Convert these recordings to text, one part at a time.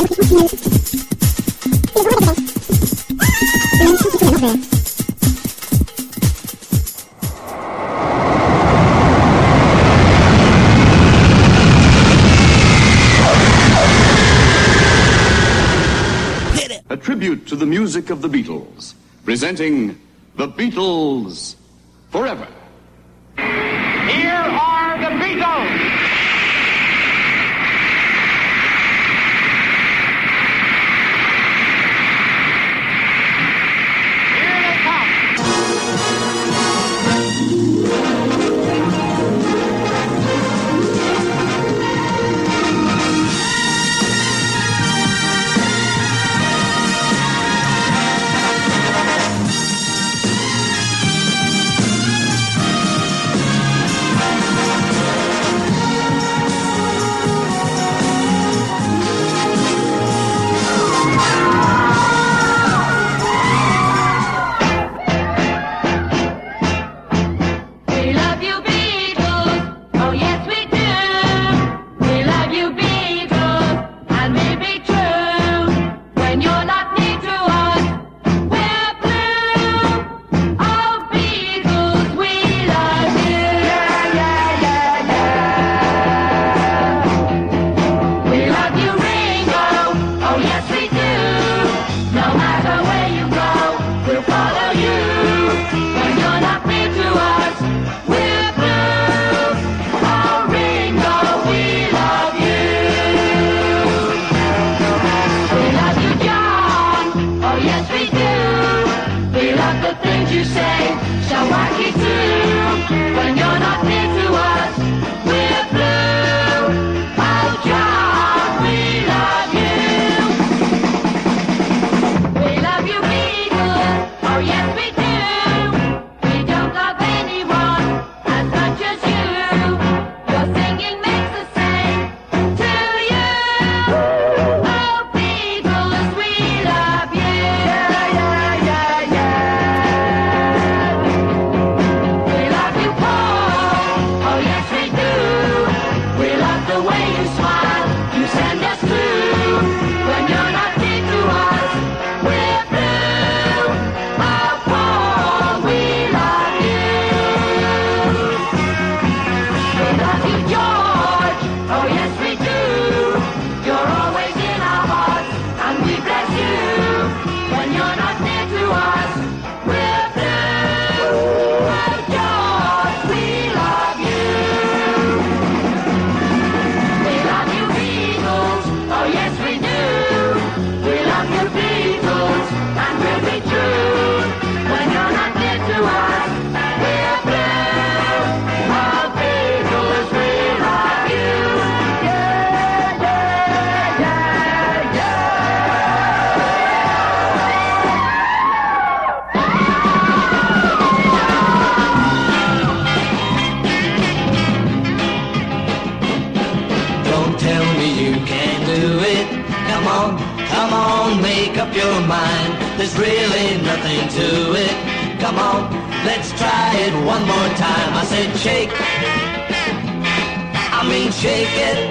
A tribute to the music of the Beatles, presenting the Beatles forever. Here are the Beatles! shake. I mean, shake it.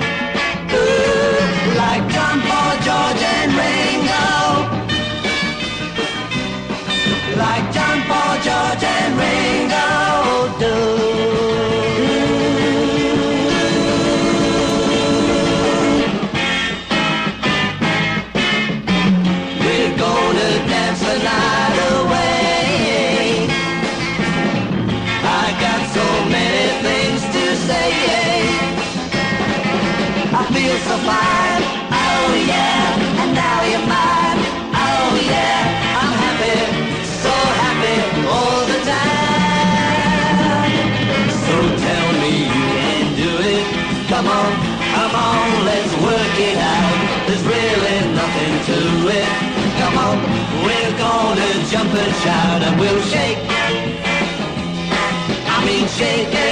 We're gonna jump and shout and we'll shake. I mean shake it.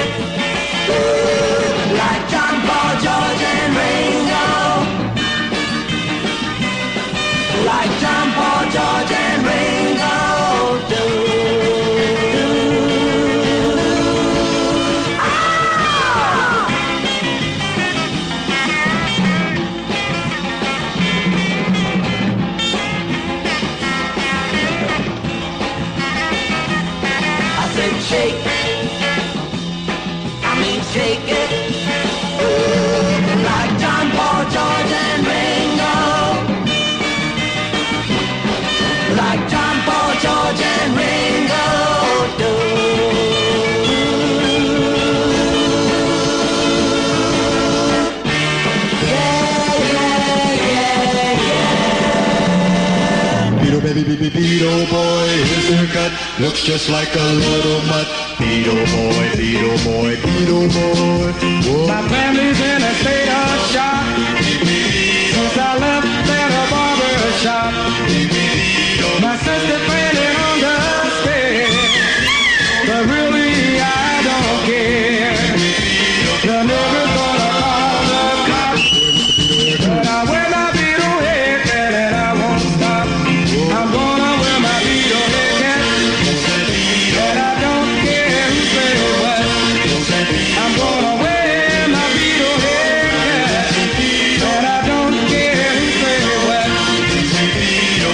Baby Beatle boy, his haircut looks just like a little mutt. Beatle boy, Beatle boy, Beatle boy. Whoa. My family's in a state of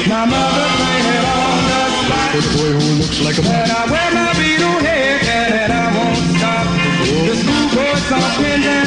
My mother painted on the spot, The boy who looks like a mutt. I wear my Beatle haircut, and I won't stop. The schoolboys are pins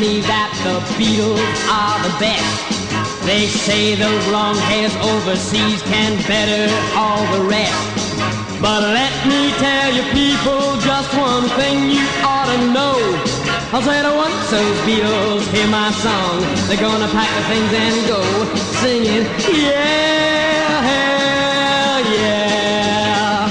me that the Beatles are the best. They say those long hairs overseas can better all the rest. But let me tell you people just one thing you ought to know. I said once those Beatles hear my song, they're gonna pack their things and go singing, yeah, hell yeah.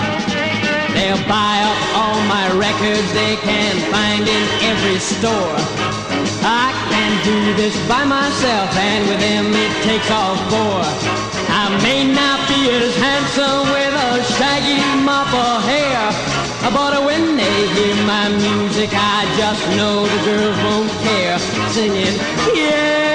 They'll buy up all my records they can find in every store. I can do this by myself, and with him it takes all four. I may not be as handsome with a shaggy mop of hair, but when they hear my music, I just know the girls won't care. Singing, yeah,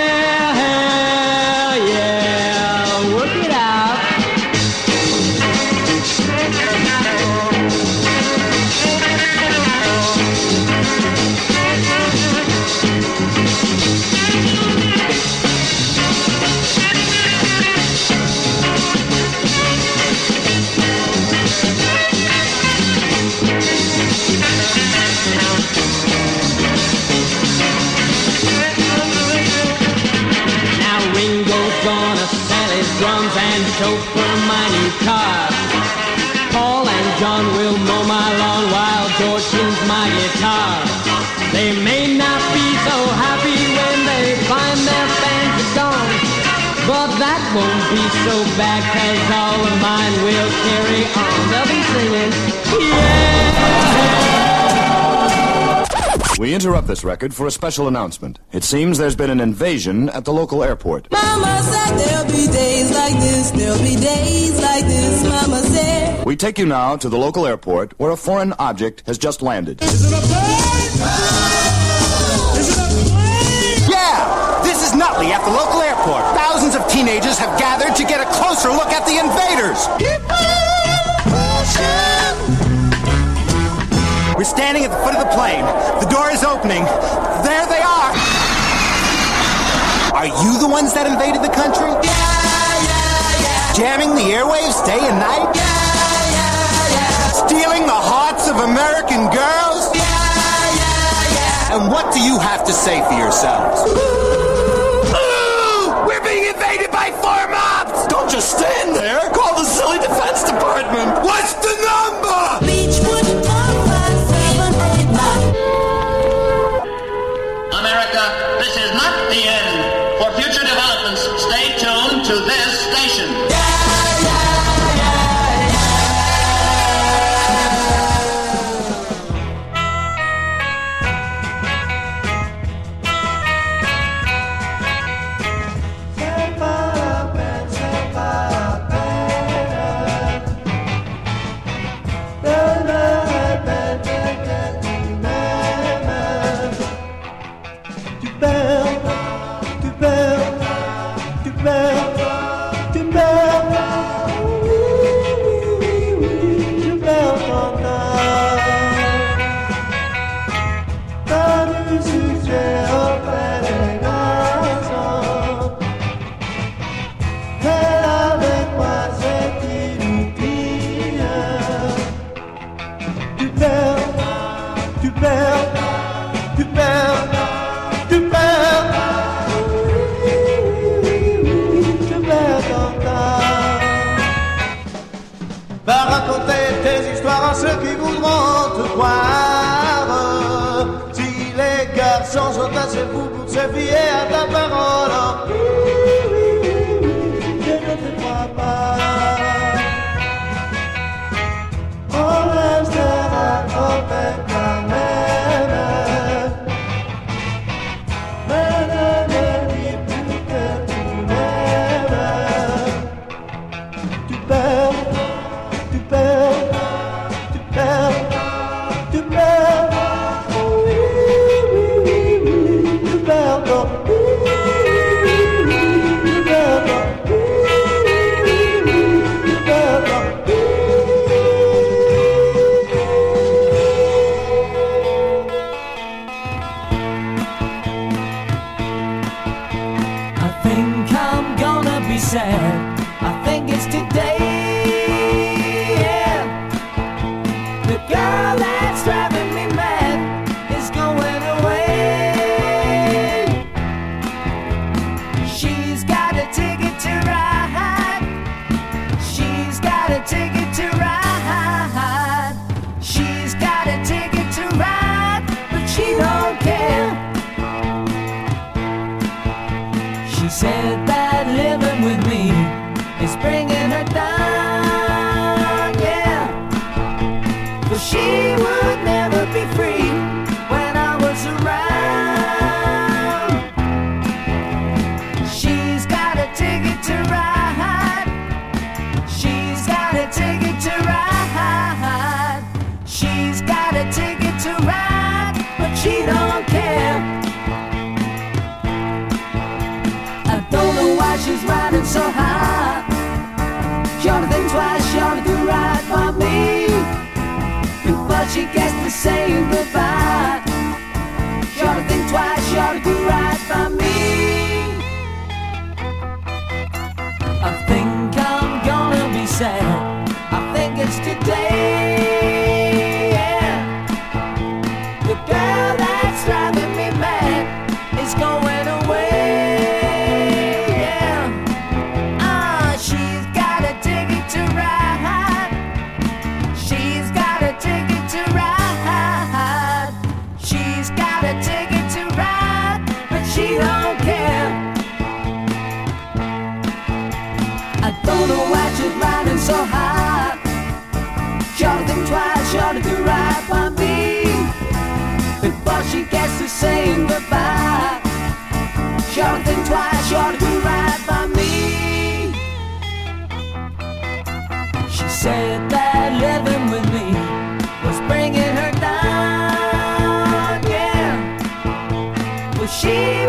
so bad, cause all of mine will carry on. They'll be singing, yeah. We interrupt this record for a special announcement. It seems there's been an invasion at the local airport. Mama said there'll be days like this, there'll be days like this, Mama said. We take you now to the local airport where a foreign object has just landed. This is Nutley at the local airport. Thousands of teenagers have gathered to get a closer look at the invaders. We're standing at the foot of the plane. The door is opening. There they are. Are you the ones that invaded the country? Yeah, yeah, yeah. Jamming the airwaves day and night? Yeah, yeah, yeah. Stealing the hearts of American girls? Yeah, yeah, yeah. And what do you have to say for yourselves? Just stand there. Call the silly defense department. What's the number? Beechwood, one, five, seven, eight, nine. America, this is not the end. For future developments, stay tuned to this station. se fiera da parola She said that living with me is bringing her down, sure to do right by me before she gets to saying goodbye. Sure to think twice, sure to do right by me. She said that living with me was bringing her down. Yeah, was she?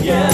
yeah.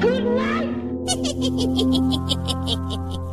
good night.